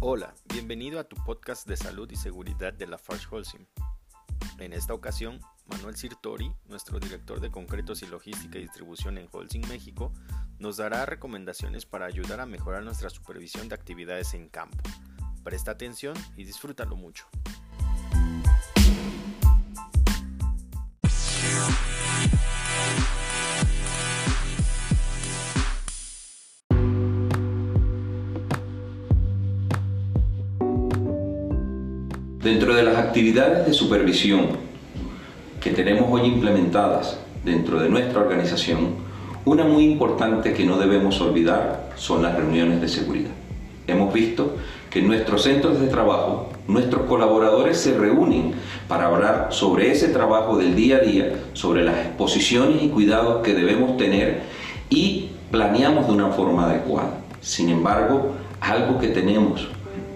Hola, bienvenido a tu podcast de salud y seguridad de la Farge Holcim. En esta ocasión, Manuel Sirtori, nuestro director de concretos y logística y distribución en Holcim México, nos dará recomendaciones para ayudar a mejorar nuestra supervisión de actividades en campo. Presta atención y disfrútalo mucho. Dentro de las actividades de supervisión que tenemos hoy implementadas dentro de nuestra organización, una muy importante que no debemos olvidar son las reuniones de seguridad. Hemos visto que en nuestros centros de trabajo nuestros colaboradores se reúnen para hablar sobre ese trabajo del día a día, sobre las exposiciones y cuidados que debemos tener y planeamos de una forma adecuada. Sin embargo, algo que tenemos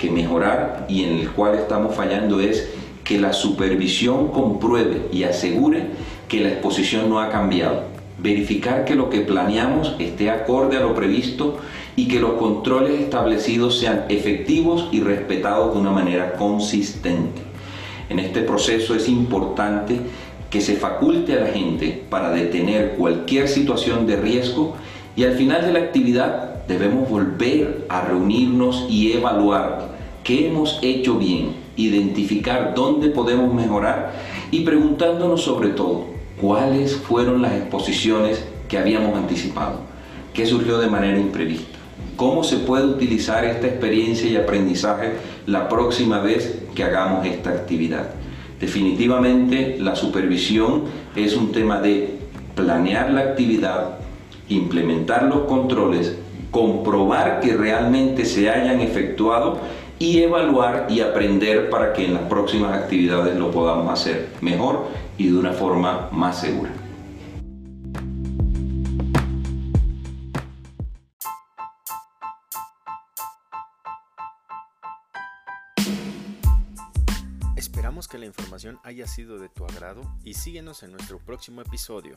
que mejorar y en el cual estamos fallando es que la supervisión compruebe y asegure que la exposición no ha cambiado. Verificar que lo que planeamos esté acorde a lo previsto y que los controles establecidos sean efectivos y respetados de una manera consistente. En este proceso es importante que se faculte a la gente para detener cualquier situación de riesgo y al final de la actividad debemos volver a reunirnos y evaluar qué hemos hecho bien, identificar dónde podemos mejorar y preguntándonos sobre todo cuáles fueron las exposiciones que habíamos anticipado, qué surgió de manera imprevista, cómo se puede utilizar esta experiencia y aprendizaje la próxima vez que hagamos esta actividad. Definitivamente la supervisión es un tema de planear la actividad, implementar los controles, comprobar que realmente se hayan efectuado y evaluar y aprender para que en las próximas actividades lo podamos hacer mejor y de una forma más segura. Esperamos que la información haya sido de tu agrado y síguenos en nuestro próximo episodio.